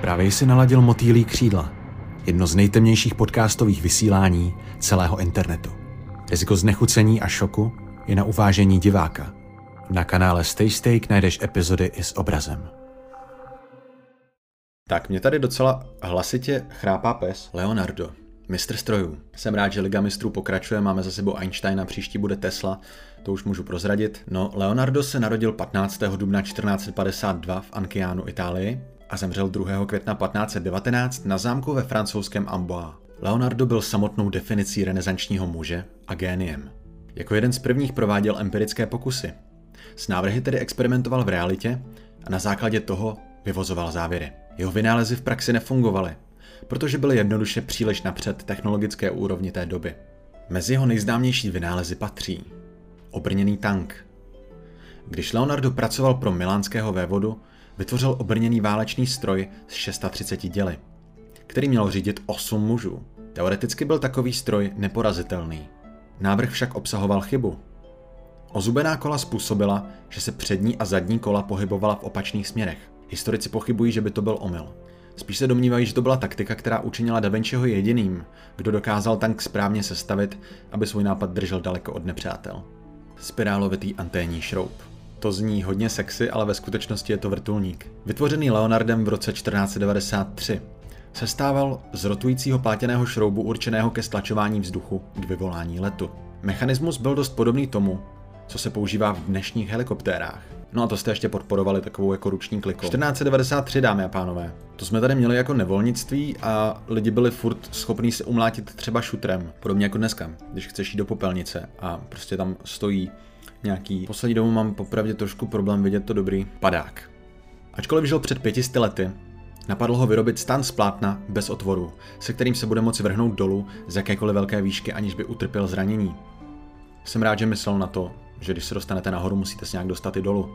Právě si naladil motýlí křídla, jedno z nejtemnějších podcastových vysílání celého internetu. Riziko znechucení a šoku je na uvážení diváka. Na kanále Stay Steak najdeš epizody i s obrazem. Tak mě tady docela hlasitě chrápá pes Leonardo, mistr strojů. Jsem rád, že Liga mistrů pokračuje, máme za sebou Einsteina, příští bude Tesla, to už můžu prozradit. No, Leonardo se narodil 15. dubna 1452 v Ankianu, Itálii a zemřel 2. května 1519 na zámku ve francouzském Amboise. Leonardo byl samotnou definicí renesančního muže a géniem. Jako jeden z prvních prováděl empirické pokusy. S návrhy tedy experimentoval v realitě a na základě toho vyvozoval závěry. Jeho vynálezy v praxi nefungovaly, protože byly jednoduše příliš napřed technologické úrovni té doby. Mezi jeho nejznámější vynálezy patří obrněný tank. Když Leonardo pracoval pro milánského vévodu, vytvořil obrněný válečný stroj s 630 děly, který měl řídit 8 mužů. Teoreticky byl takový stroj neporazitelný. Návrh však obsahoval chybu. Ozubená kola způsobila, že se přední a zadní kola pohybovala v opačných směrech. Historici pochybují, že by to byl omyl. Spíš se domnívají, že to byla taktika, která učinila Da Vinciho jediným, kdo dokázal tank správně sestavit, aby svůj nápad držel daleko od nepřátel. Spirálovitý anténní šroub. To zní hodně sexy, ale ve skutečnosti je to vrtulník. Vytvořený Leonardem v roce 1493. Sestával z rotujícího plátěného šroubu určeného ke stlačování vzduchu k vyvolání letu. Mechanismus byl dost podobný tomu, co se používá v dnešních helikoptérách. No a to jste ještě podporovali takovou jako ruční klikou. 1493, dámy a pánové. To jsme tady měli jako nevolnictví a lidi byli furt schopní se umlátit třeba šutrem. Podobně jako dneska, když chceš jít do popelnice a prostě tam stojí nějaký... Poslední dobu mám popravdě trošku problém vidět to dobrý padák. Ačkoliv žil před pětisty lety, napadlo ho vyrobit stan z plátna bez otvoru, se kterým se bude moci vrhnout dolů z jakékoliv velké výšky, aniž by utrpěl zranění. Jsem rád, že myslel na to, že když se dostanete nahoru, musíte se nějak dostat i dolů.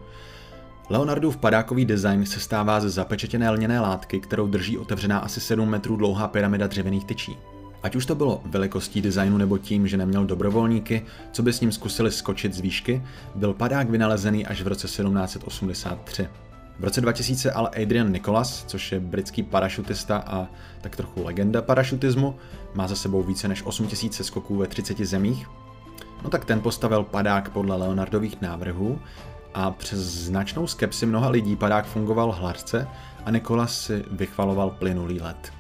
Leonardův padákový design se stává ze zapečetěné lněné látky, kterou drží otevřená asi 7 metrů dlouhá pyramida dřevěných tyčí. Ať už to bylo velikostí designu nebo tím, že neměl dobrovolníky, co by s ním zkusili skočit z výšky, byl padák vynalezený až v roce 1783. V roce 2000 ale Adrian Nicholas, což je britský parašutista a tak trochu legenda parašutismu, má za sebou více než 8000 skoků ve 30 zemích, no tak ten postavil padák podle Leonardových návrhů a přes značnou skepsi mnoha lidí padák fungoval hladce a Nikolas si vychvaloval plynulý let.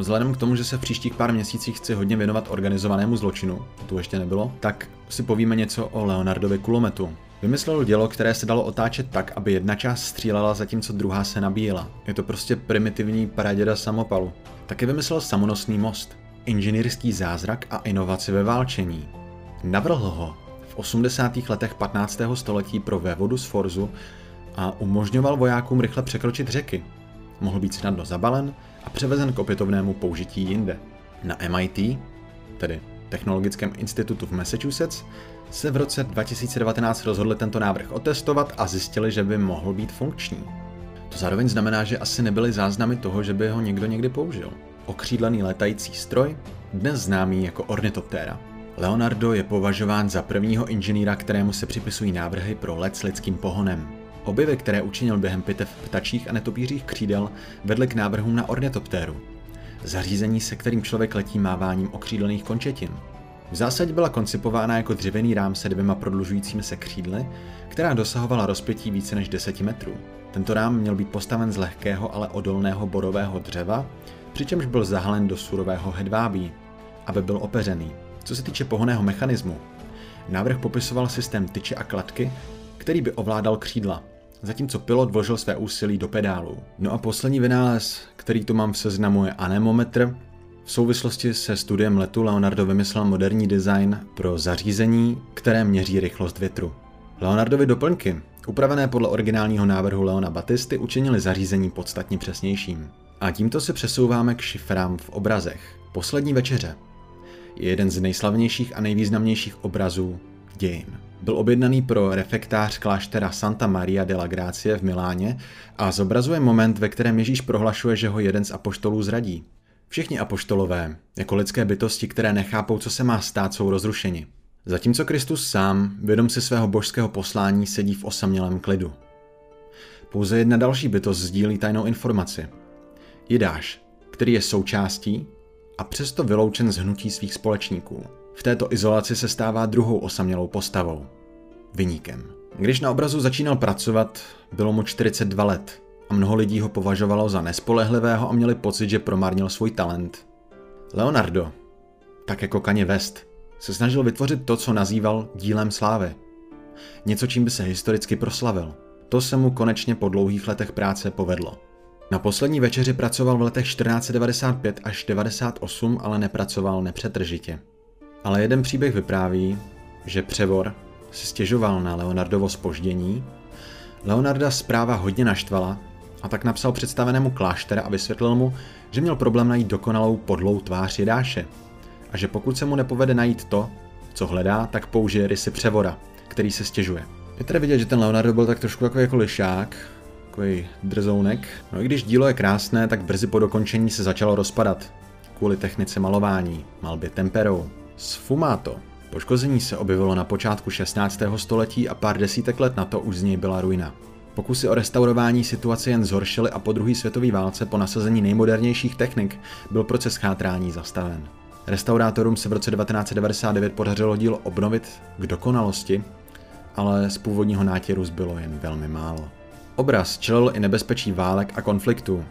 Vzhledem k tomu, že se v příštích pár měsících chci hodně věnovat organizovanému zločinu, tu ještě nebylo, tak si povíme něco o Leonardovi kulometu. Vymyslel dělo, které se dalo otáčet tak, aby jedna část střílela, zatímco druhá se nabíjela. Je to prostě primitivní praděda samopalu. Taky vymyslel samonosný most, inženýrský zázrak a inovaci ve válčení. Navrhl ho v 80. letech 15. století pro vévodu z Forzu a umožňoval vojákům rychle překročit řeky. Mohl být snadno zabalen a převezen k opětovnému použití jinde. Na MIT, tedy Technologickém institutu v Massachusetts, se v roce 2019 rozhodli tento návrh otestovat a zjistili, že by mohl být funkční. To zároveň znamená, že asi nebyly záznamy toho, že by ho někdo někdy použil. Okřídlený létající stroj, dnes známý jako ornitoptéra. Leonardo je považován za prvního inženýra, kterému se připisují návrhy pro let s lidským pohonem. Objevy, které učinil během pitev ptačích a netopířích křídel, vedly k návrhům na ornitoptéru. Zařízení, se kterým člověk letí máváním okřídlených končetin. V zásadě byla koncipována jako dřevěný rám se dvěma prodlužujícími se křídly, která dosahovala rozpětí více než 10 metrů. Tento rám měl být postaven z lehkého, ale odolného borového dřeva, přičemž byl zahalen do surového hedvábí, aby byl opeřený. Co se týče pohoného mechanismu, návrh popisoval systém tyče a kladky, který by ovládal křídla, zatímco pilot vložil své úsilí do pedálů. No a poslední vynález, který tu mám v seznamu, je anemometr. V souvislosti se studiem letu Leonardo vymyslel moderní design pro zařízení, které měří rychlost větru. Leonardovi doplňky, upravené podle originálního návrhu Leona Batisty, učinili zařízení podstatně přesnějším. A tímto se přesouváme k šifrám v obrazech. Poslední večeře, je jeden z nejslavnějších a nejvýznamnějších obrazů dějin. Byl objednaný pro refektář kláštera Santa Maria della Grazie v Miláně a zobrazuje moment, ve kterém Ježíš prohlašuje, že ho jeden z apoštolů zradí. Všichni apoštolové, jako lidské bytosti, které nechápou, co se má stát, jsou rozrušeni. Zatímco Kristus sám, vědom si svého božského poslání, sedí v osamělém klidu. Pouze jedna další bytost sdílí tajnou informaci. Jidáš, který je součástí a přesto vyloučen z hnutí svých společníků. V této izolaci se stává druhou osamělou postavou. Vyníkem. Když na obrazu začínal pracovat, bylo mu 42 let a mnoho lidí ho považovalo za nespolehlivého a měli pocit, že promarnil svůj talent. Leonardo, tak jako Kanye West, se snažil vytvořit to, co nazýval dílem slávy. Něco, čím by se historicky proslavil. To se mu konečně po dlouhých letech práce povedlo. Na poslední večeři pracoval v letech 1495 až 98, ale nepracoval nepřetržitě. Ale jeden příběh vypráví, že Převor si stěžoval na Leonardovo spoždění. Leonarda zpráva hodně naštvala a tak napsal představenému kláštera a vysvětlil mu, že měl problém najít dokonalou podlou tvář Jedáše a že pokud se mu nepovede najít to, co hledá, tak použije rysy Převora, který se stěžuje. Je tedy vidět, že ten Leonardo byl tak trošku jako, jako lišák, takový drzounek. No i když dílo je krásné, tak brzy po dokončení se začalo rozpadat. Kvůli technice malování, malbě temperou. Sfumato. Poškození se objevilo na počátku 16. století a pár desítek let na to už z něj byla ruina. Pokusy o restaurování situace jen zhoršily a po druhé světové válce po nasazení nejmodernějších technik byl proces chátrání zastaven. Restaurátorům se v roce 1999 podařilo dílo obnovit k dokonalosti, ale z původního nátěru zbylo jen velmi málo. Obraz čelil i nebezpečí válek a konfliktů.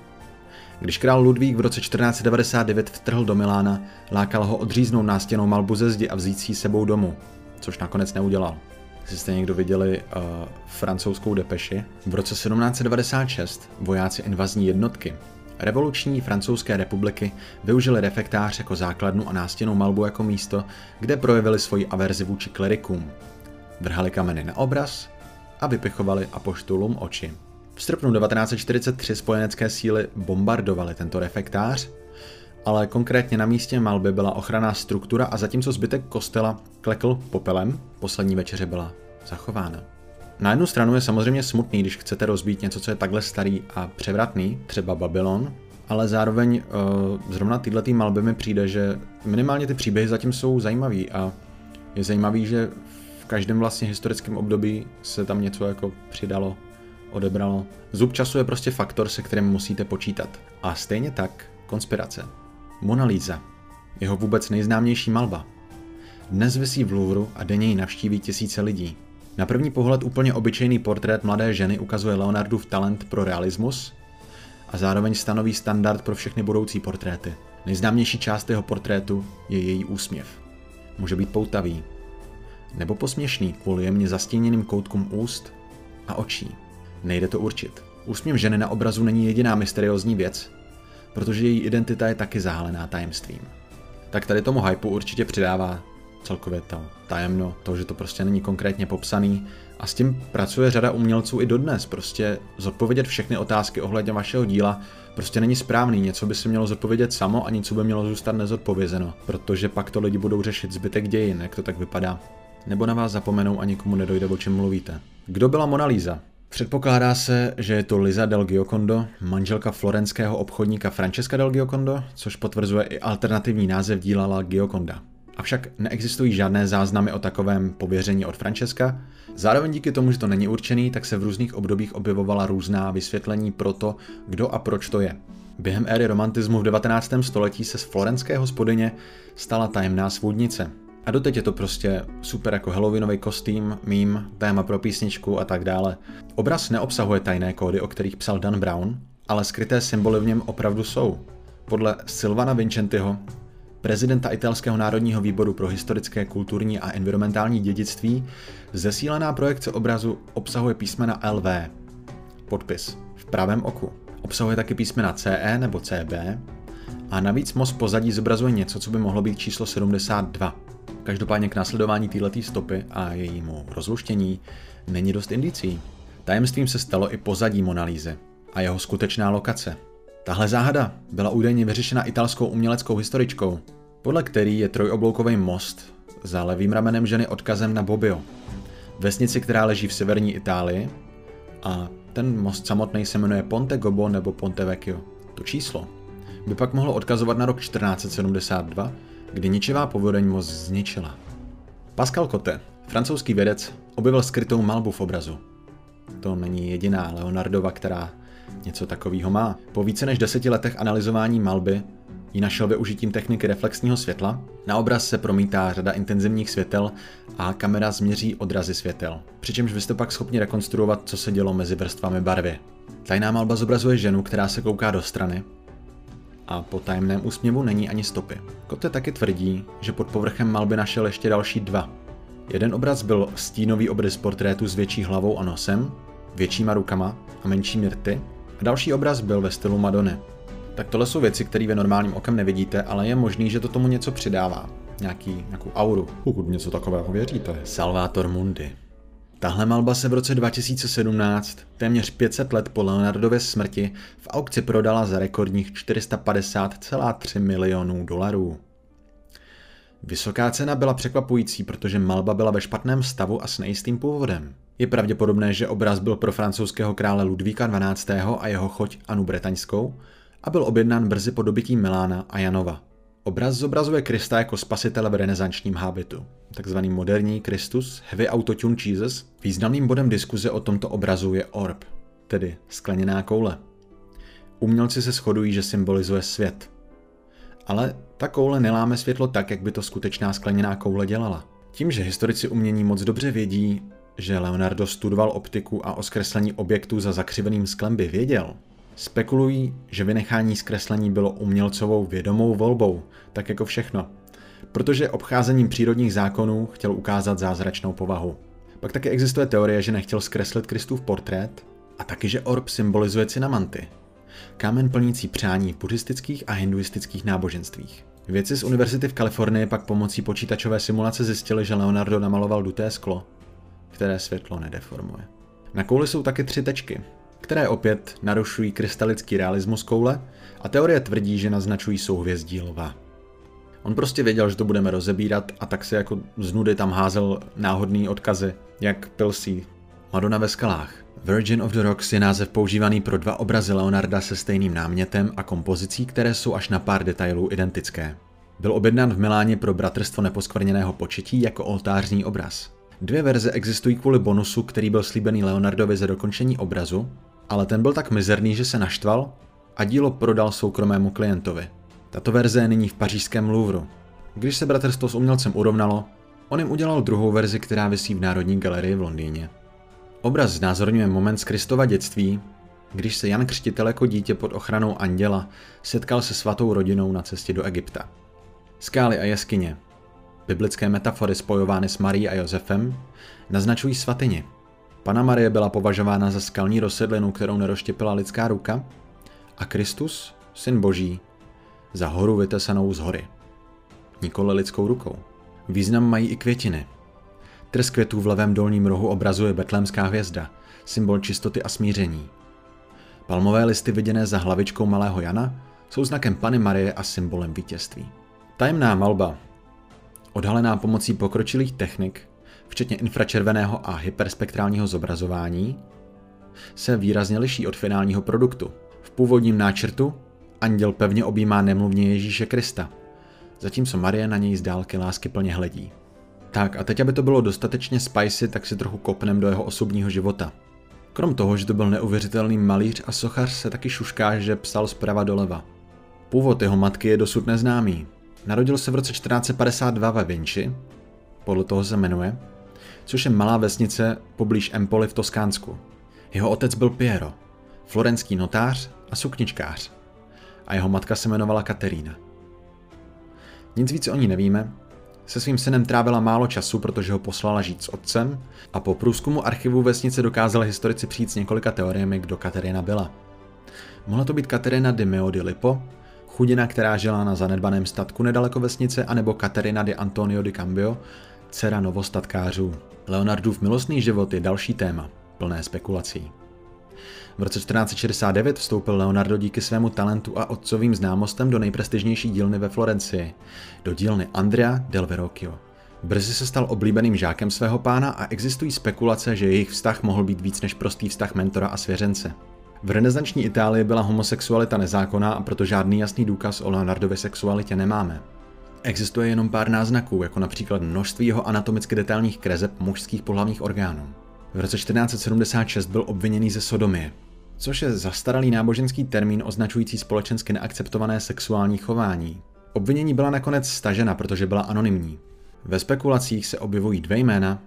Když král Ludvík v roce 1499 vtrhl do Milána, lákal ho odříznout nástěnou malbu ze zdi a vzít si sebou domů, což nakonec neudělal. Jestli jste někdo viděli uh, francouzskou depeši, v roce 1796 vojáci invazní jednotky revoluční francouzské republiky využili refektář jako základnu a nástěnou malbu jako místo, kde projevili svoji averzi vůči klerikům. Vrhali kameny na obraz a vypichovali apoštolům oči. V srpnu 1943 spojenecké síly bombardovaly tento refektář, ale konkrétně na místě malby byla ochranná struktura a zatímco zbytek kostela klekl popelem, poslední večeře byla zachována. Na jednu stranu je samozřejmě smutný, když chcete rozbít něco, co je takhle starý a převratný, třeba Babylon, ale zároveň uh, zrovna tyhle malby mi přijde, že minimálně ty příběhy zatím jsou zajímavý a je zajímavý, že v každém vlastně historickém období se tam něco jako přidalo, odebralo. Zub času je prostě faktor, se kterým musíte počítat. A stejně tak konspirace. Mona Lisa, jeho vůbec nejznámější malba. Dnes vysí v Louvru a denně ji navštíví tisíce lidí. Na první pohled úplně obyčejný portrét mladé ženy ukazuje Leonardův talent pro realismus a zároveň stanoví standard pro všechny budoucí portréty. Nejznámější část jeho portrétu je její úsměv. Může být poutavý, nebo posměšný kvůli jemně zastíněným koutkům úst a očí. Nejde to určit. Úsměv ženy na obrazu není jediná mysteriózní věc, protože její identita je taky zahalená tajemstvím. Tak tady tomu hypu určitě přidává celkově to tajemno, to, že to prostě není konkrétně popsaný. A s tím pracuje řada umělců i dodnes. Prostě zodpovědět všechny otázky ohledně vašeho díla prostě není správný. Něco by si mělo zodpovědět samo a něco by mělo zůstat nezodpovězeno, protože pak to lidi budou řešit zbytek dějin, jak to tak vypadá. Nebo na vás zapomenou a nikomu nedojde, o čem mluvíte. Kdo byla Mona Lisa? Předpokládá se, že je to Liza del Giocondo, manželka florenského obchodníka Francesca del Giocondo, což potvrzuje i alternativní název díla La Gioconda. Avšak neexistují žádné záznamy o takovém pověření od Francesca. Zároveň díky tomu, že to není určený, tak se v různých obdobích objevovala různá vysvětlení pro to, kdo a proč to je. Během éry romantismu v 19. století se z florenské hospodyně stala tajemná svůdnice. A doteď je to prostě super jako Halloweenový kostým, mím, téma pro písničku a tak dále. Obraz neobsahuje tajné kódy, o kterých psal Dan Brown, ale skryté symboly v něm opravdu jsou. Podle Silvana Vincentiho prezidenta italského národního výboru pro historické, kulturní a environmentální dědictví, zesílená projekce obrazu obsahuje písmena LV, podpis, v pravém oku. Obsahuje taky písmena CE nebo CB a navíc most pozadí zobrazuje něco, co by mohlo být číslo 72. Každopádně k následování této stopy a jejímu rozluštění není dost indicí. Tajemstvím se stalo i pozadí Monalízy a jeho skutečná lokace – Tahle záhada byla údajně vyřešena italskou uměleckou historičkou, podle který je trojobloukový most za levým ramenem ženy odkazem na Bobbio, vesnici, která leží v severní Itálii a ten most samotný se jmenuje Ponte Gobbo nebo Ponte Vecchio. To číslo by pak mohlo odkazovat na rok 1472, kdy ničivá povodeň most zničila. Pascal Cote, francouzský vědec, objevil skrytou malbu v obrazu. To není jediná Leonardova, která něco takového má. Po více než deseti letech analyzování malby ji našel využitím techniky reflexního světla. Na obraz se promítá řada intenzivních světel a kamera změří odrazy světel. Přičemž vy jste pak schopni rekonstruovat, co se dělo mezi vrstvami barvy. Tajná malba zobrazuje ženu, která se kouká do strany a po tajemném úsměvu není ani stopy. Kote taky tvrdí, že pod povrchem malby našel ještě další dva. Jeden obraz byl stínový obrys portrétu s větší hlavou a nosem, většíma rukama a menšími rty, a další obraz byl ve stylu Madony. Tak tohle jsou věci, které vy normálním okem nevidíte, ale je možný, že to tomu něco přidává. Nějaký, nějakou auru. Pokud něco takového věříte. Salvator Mundi. Tahle malba se v roce 2017, téměř 500 let po Leonardově smrti, v aukci prodala za rekordních 450,3 milionů dolarů. Vysoká cena byla překvapující, protože malba byla ve špatném stavu a s nejistým původem. Je pravděpodobné, že obraz byl pro francouzského krále Ludvíka XII. a jeho choť Anu Bretaňskou a byl objednán brzy po dobytí Milána a Janova. Obraz zobrazuje Krista jako spasitele v renesančním hábitu, takzvaný moderní Kristus, heavy autotune Jesus. Významným bodem diskuze o tomto obrazu je orb, tedy skleněná koule. Umělci se shodují, že symbolizuje svět. Ale ta koule neláme světlo tak, jak by to skutečná skleněná koule dělala. Tím, že historici umění moc dobře vědí, že Leonardo studoval optiku a o zkreslení objektů za zakřiveným sklem by věděl, spekulují, že vynechání zkreslení bylo umělcovou vědomou volbou, tak jako všechno, protože obcházením přírodních zákonů chtěl ukázat zázračnou povahu. Pak taky existuje teorie, že nechtěl zkreslit Kristův portrét a taky, že orb symbolizuje cynamanty, kámen plnící přání v buddhistických a hinduistických náboženstvích. Vědci z univerzity v Kalifornii pak pomocí počítačové simulace zjistili, že Leonardo namaloval duté sklo, které světlo nedeformuje. Na kouli jsou taky tři tečky, které opět narušují krystalický realismus koule a teorie tvrdí, že naznačují souhvězdí lva. On prostě věděl, že to budeme rozebírat a tak se jako z nudy tam házel náhodný odkazy, jak Pilsí. Madonna ve skalách. Virgin of the Rocks je název používaný pro dva obrazy Leonarda se stejným námětem a kompozicí, které jsou až na pár detailů identické. Byl objednán v Miláně pro Bratrstvo neposkvrněného početí jako oltářní obraz. Dvě verze existují kvůli bonusu, který byl slíbený Leonardovi za dokončení obrazu, ale ten byl tak mizerný, že se naštval a dílo prodal soukromému klientovi. Tato verze je nyní v pařížském Louvru. Když se bratrstvo s umělcem urovnalo, on jim udělal druhou verzi, která vysí v Národní galerii v Londýně. Obraz znázorňuje moment z Kristova dětství, když se Jan Křtitel jako dítě pod ochranou anděla setkal se svatou rodinou na cestě do Egypta. Skály a jeskyně, biblické metafory spojovány s Marí a Josefem, naznačují svatyni. Pana Marie byla považována za skalní rozsedlinu, kterou neroštěpila lidská ruka, a Kristus, syn boží, za horu vytesanou z hory. Nikoli lidskou rukou. Význam mají i květiny. Trs květů v levém dolním rohu obrazuje betlémská hvězda, symbol čistoty a smíření. Palmové listy viděné za hlavičkou malého Jana jsou znakem Pany Marie a symbolem vítězství. Tajemná malba, odhalená pomocí pokročilých technik, včetně infračerveného a hyperspektrálního zobrazování, se výrazně liší od finálního produktu. V původním náčrtu anděl pevně objímá nemluvně Ježíše Krista, zatímco Marie na něj z dálky lásky plně hledí. Tak a teď, aby to bylo dostatečně spicy, tak si trochu kopnem do jeho osobního života. Krom toho, že to byl neuvěřitelný malíř a sochař, se taky šušká, že psal zprava doleva. Původ jeho matky je dosud neznámý. Narodil se v roce 1452 ve Vinci, podle toho se jmenuje, což je malá vesnice poblíž Empoli v Toskánsku. Jeho otec byl Piero, florenský notář a sukničkář a jeho matka se jmenovala Katerína. Nic víc o ní nevíme, se svým synem trávila málo času, protože ho poslala žít s otcem a po průzkumu archivu vesnice dokázali historici přijít s několika teoriemi, kdo Katerina byla. Mohla to být Katerina de Meo di Lipo, chudina, která žila na zanedbaném statku nedaleko vesnice, anebo Katerina de Antonio di Cambio, dcera novostatkářů. Leonardův milostný život je další téma, plné spekulací. V roce 1469 vstoupil Leonardo díky svému talentu a otcovým známostem do nejprestižnější dílny ve Florencii, do dílny Andrea del Verrocchio. Brzy se stal oblíbeným žákem svého pána a existují spekulace, že jejich vztah mohl být víc než prostý vztah mentora a svěřence. V renesanční Itálii byla homosexualita nezákonná a proto žádný jasný důkaz o Leonardově sexualitě nemáme. Existuje jenom pár náznaků, jako například množství jeho anatomicky detailních kreseb mužských pohlavních orgánů. V roce 1476 byl obviněný ze sodomie což je zastaralý náboženský termín označující společensky neakceptované sexuální chování. Obvinění byla nakonec stažena, protože byla anonymní. Ve spekulacích se objevují dvě jména,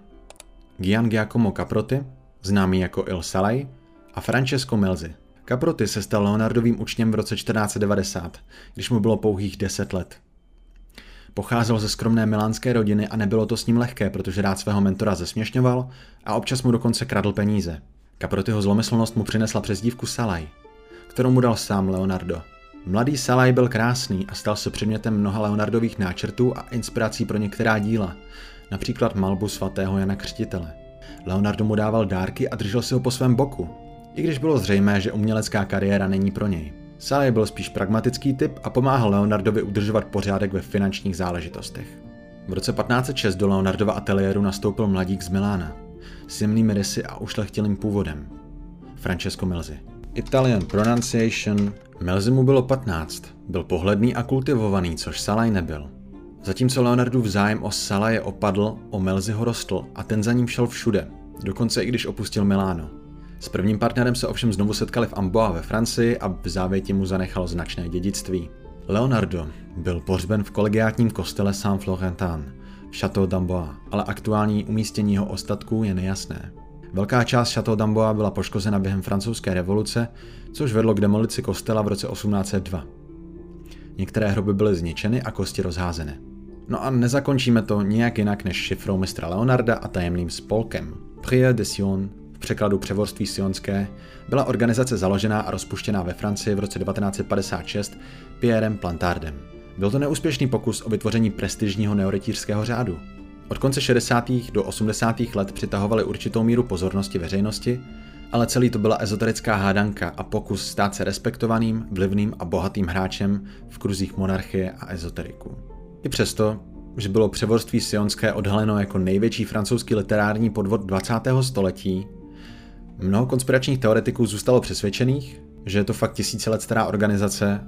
Gian Giacomo Caprotti, známý jako Il Salai, a Francesco Melzi. Caprotti se stal Leonardovým učněm v roce 1490, když mu bylo pouhých 10 let. Pocházel ze skromné milánské rodiny a nebylo to s ním lehké, protože rád svého mentora zesměšňoval a občas mu dokonce kradl peníze. Caprottiho zlomyslnost mu přinesla přezdívku Salai, kterou mu dal sám Leonardo. Mladý Salai byl krásný a stal se předmětem mnoha Leonardových náčrtů a inspirací pro některá díla, například malbu svatého Jana Křtitele. Leonardo mu dával dárky a držel si ho po svém boku, i když bylo zřejmé, že umělecká kariéra není pro něj. Salai byl spíš pragmatický typ a pomáhal Leonardovi udržovat pořádek ve finančních záležitostech. V roce 1506 do Leonardova ateliéru nastoupil mladík z Milána, s jemnými rysy a ušlechtilým původem. Francesco Melzi. Italian pronunciation. Melzi mu bylo 15. Byl pohledný a kultivovaný, což Salai nebyl. Zatímco Leonardův zájem o Salaje opadl, o Melziho rostl a ten za ním šel všude, dokonce i když opustil Miláno. S prvním partnerem se ovšem znovu setkali v Amboa ve Francii a v závěti mu zanechal značné dědictví. Leonardo byl pohřben v kolegiátním kostele Saint-Florentin v Château d'Amboise, ale aktuální umístění jeho ostatků je nejasné. Velká část Château d'Amboise byla poškozena během francouzské revoluce, což vedlo k demolici kostela v roce 1802. Některé hroby byly zničeny a kosti rozházené. No a nezakončíme to nijak jinak než šifrou mistra Leonarda a tajemným spolkem. Prière de Sion, překladu Převorství sionské, byla organizace založená a rozpuštěná ve Francii v roce 1956 Pierrem Plantardem. Byl to neúspěšný pokus o vytvoření prestižního neorytířského řádu. Od konce 60. do 80. let přitahovali určitou míru pozornosti veřejnosti, ale celý to byla ezoterická hádanka a pokus stát se respektovaným, vlivným a bohatým hráčem v kruzích monarchie a ezoteriku. I přesto, že bylo převorství sionské odhaleno jako největší francouzský literární podvod 20. století, mnoho konspiračních teoretiků zůstalo přesvědčených, že je to fakt tisíce let stará organizace,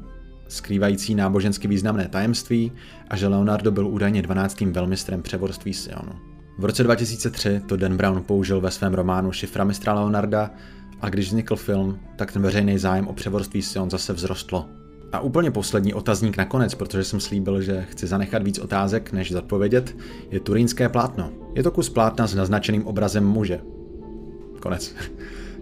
skrývající nábožensky významné tajemství a že Leonardo byl údajně 12. velmistrem převorství Sionu. V roce 2003 to Dan Brown použil ve svém románu Šifra mistra Leonarda a když vznikl film, tak ten veřejný zájem o převorství Sion zase vzrostlo. A úplně poslední otazník nakonec, protože jsem slíbil, že chci zanechat víc otázek, než zodpovědět, je turínské plátno. Je to kus plátna s naznačeným obrazem muže. Konec.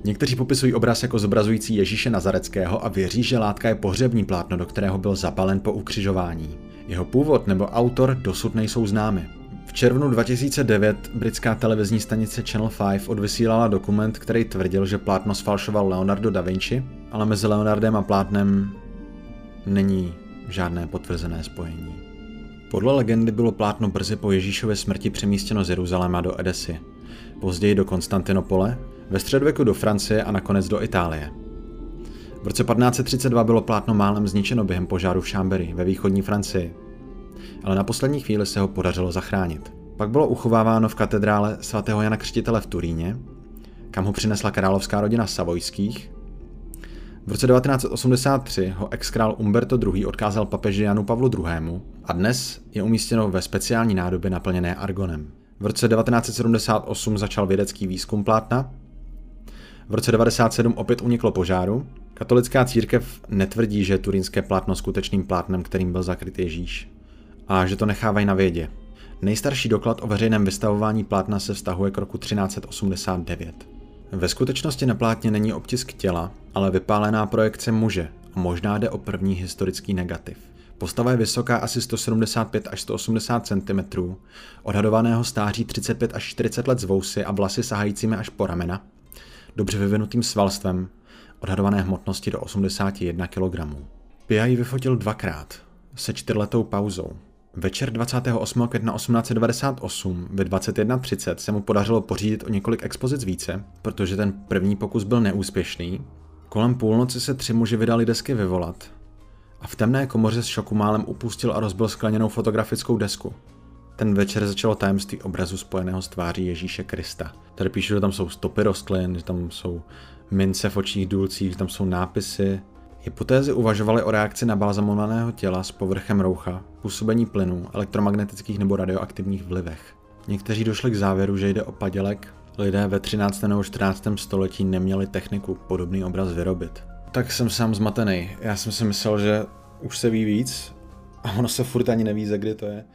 Někteří popisují obraz jako zobrazující Ježíše Nazareckého a věří, že látka je pohřební plátno, do kterého byl zapalen po ukřižování. Jeho původ nebo autor dosud nejsou známy. V červnu 2009 britská televizní stanice Channel 5 odvysílala dokument, který tvrdil, že plátno sfalšoval Leonardo da Vinci, ale mezi Leonardem a plátnem není žádné potvrzené spojení. Podle legendy bylo plátno brzy po Ježíšově smrti přemístěno z Jeruzaléma do Edesy, později do Konstantinopole, ve středověku do Francie a nakonec do Itálie. V roce 1532 bylo plátno málem zničeno během požáru v Chambéry ve východní Francii, ale na poslední chvíli se ho podařilo zachránit. Pak bylo uchováváno v katedrále svatého Jana Křtitele v Turíně, kam ho přinesla královská rodina Savojských. V roce 1983 ho ex-král Umberto II. odkázal papeži Janu Pavlu II. a dnes je umístěno ve speciální nádobě naplněné argonem. V roce 1978 začal vědecký výzkum plátna. V roce 1997 opět uniklo požáru. Katolická církev netvrdí, že je turínské plátno skutečným plátnem, kterým byl zakryt Ježíš a že to nechávají na vědě. Nejstarší doklad o veřejném vystavování plátna se vztahuje k roku 1389. Ve skutečnosti na plátně není obtisk těla, ale vypálená projekce muže a možná jde o první historický negativ. Postava je vysoká asi 175 až 180 cm, odhadovaného stáří 35 až 40 let z vousy a vlasy sahajícími až po ramena, dobře vyvinutým svalstvem, odhadované hmotnosti do 81 kg. Pia ji vyfotil dvakrát, se čtyřletou pauzou. Večer 28. května 1898 ve 21.30 se mu podařilo pořídit o několik expozic více, protože ten první pokus byl neúspěšný. Kolem půlnoci se tři muži vydali desky vyvolat a v temné komoře z šoku málem upustil a rozbil skleněnou fotografickou desku. Ten večer začalo tajemství obrazu spojeného s tváří Ježíše Krista. Tady píšu, že tam jsou stopy rostlin, že tam jsou mince v očích důlcích, že tam jsou nápisy, Hypotézy uvažovaly o reakci na balzamovaného těla s povrchem roucha, působení plynů, elektromagnetických nebo radioaktivních vlivech. Někteří došli k závěru, že jde o padělek lidé ve 13. nebo 14. století neměli techniku podobný obraz vyrobit. Tak jsem sám zmatený. Já jsem si myslel, že už se ví víc a ono se furt ani neví, za kdy to je.